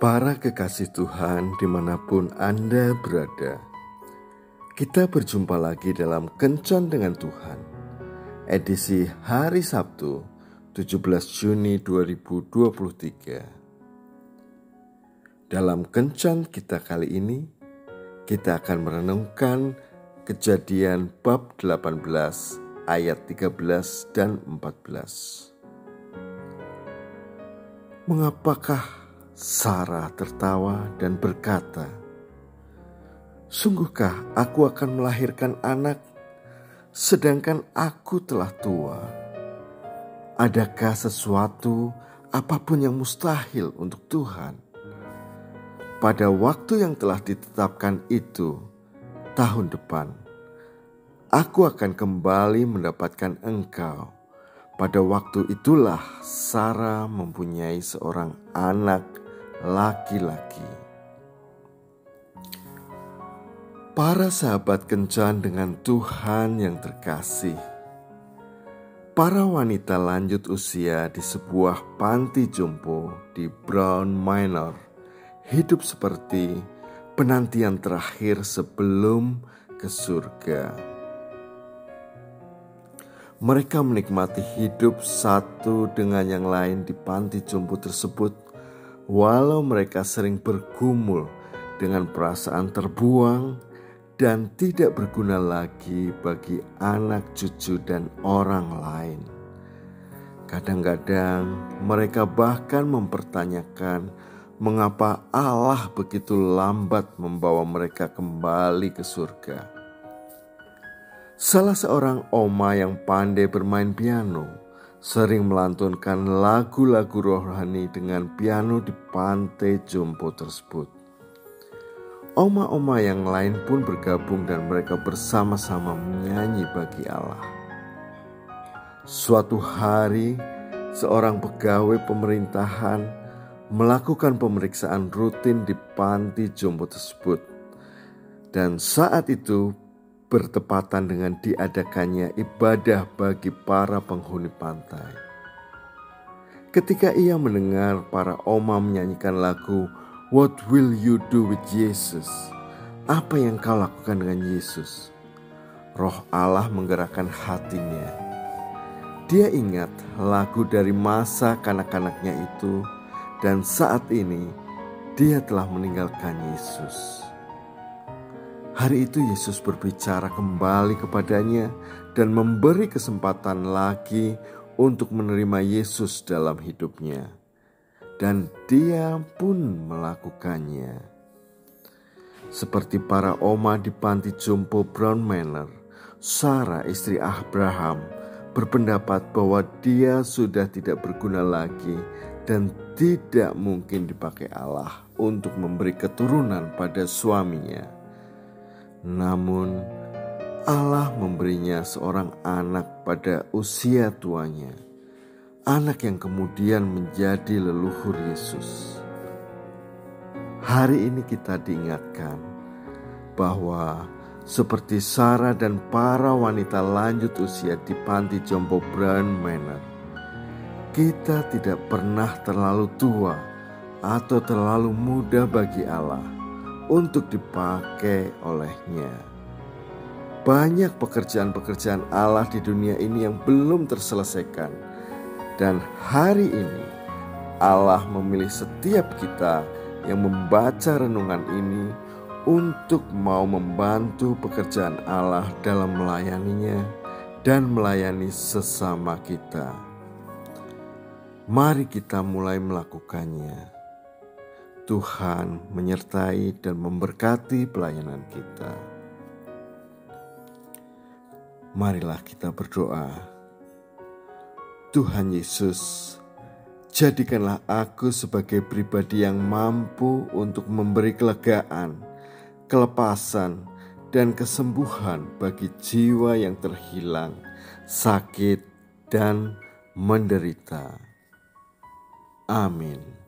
Para kekasih Tuhan di mana pun Anda berada Kita berjumpa lagi dalam Kencan dengan Tuhan Edisi hari Sabtu 17 Juni 2023 Dalam Kencan kita kali ini Kita akan merenungkan kejadian bab 18 ayat 13 dan 14 Mengapakah Sarah tertawa dan berkata, "Sungguhkah aku akan melahirkan anak, sedangkan aku telah tua? Adakah sesuatu apa pun yang mustahil untuk Tuhan?" Pada waktu yang telah ditetapkan itu, tahun depan, aku akan kembali mendapatkan engkau. Pada waktu itulah Sarah mempunyai seorang anak laki-laki. Para sahabat kencan dengan Tuhan yang terkasih. Para wanita lanjut usia di sebuah panti jompo di Brown Manor hidup seperti penantian terakhir sebelum ke surga. Mereka menikmati hidup satu dengan yang lain di panti jompo tersebut walau mereka sering bergumul dengan perasaan terbuang dan tidak berguna lagi bagi anak cucu dan orang lain. Kadang-kadang mereka bahkan mempertanyakan mengapa Allah begitu lambat membawa mereka kembali ke surga. Salah seorang oma yang pandai bermain piano sering melantunkan lagu-lagu rohani dengan piano di pantai Jompo tersebut. Oma-oma yang lain pun bergabung dan mereka bersama-sama menyanyi bagi Allah. Suatu hari, seorang pegawai pemerintahan melakukan pemeriksaan rutin di panti Jompo tersebut. Dan saat itu bertepatan dengan diadakannya ibadah bagi para penghuni pantai. Ketika ia mendengar para oma menyanyikan lagu What will you do with Jesus? Apa yang kau lakukan dengan Yesus? Roh Allah menggerakkan hatinya. Dia ingat lagu dari masa kanak-kanaknya itu dan saat ini dia telah meninggalkan Yesus. Hari itu Yesus berbicara kembali kepadanya dan memberi kesempatan lagi untuk menerima Yesus dalam hidupnya. Dan dia pun melakukannya. Seperti para oma di panti jompo Brown Manor, Sarah istri Abraham berpendapat bahwa dia sudah tidak berguna lagi dan tidak mungkin dipakai Allah untuk memberi keturunan pada suaminya. Namun, Allah memberinya seorang anak pada usia tuanya, anak yang kemudian menjadi leluhur Yesus. Hari ini kita diingatkan bahwa seperti Sarah dan para wanita lanjut usia di panti jompo Brown Manor, kita tidak pernah terlalu tua atau terlalu muda bagi Allah untuk dipakai olehnya. Banyak pekerjaan-pekerjaan Allah di dunia ini yang belum terselesaikan, dan hari ini Allah memilih setiap kita yang membaca renungan ini untuk mau membantu pekerjaan Allah dalam melayaninya dan melayani sesama kita. Mari kita mulai melakukannya. Tuhan menyertai dan memberkati pelayanan kita. Marilah kita berdoa. Tuhan Yesus, jadikanlah aku sebagai pribadi yang mampu untuk memberi kelegaan, kelepasan, dan kesembuhan bagi jiwa yang terhilang, sakit, dan menderita. Amin.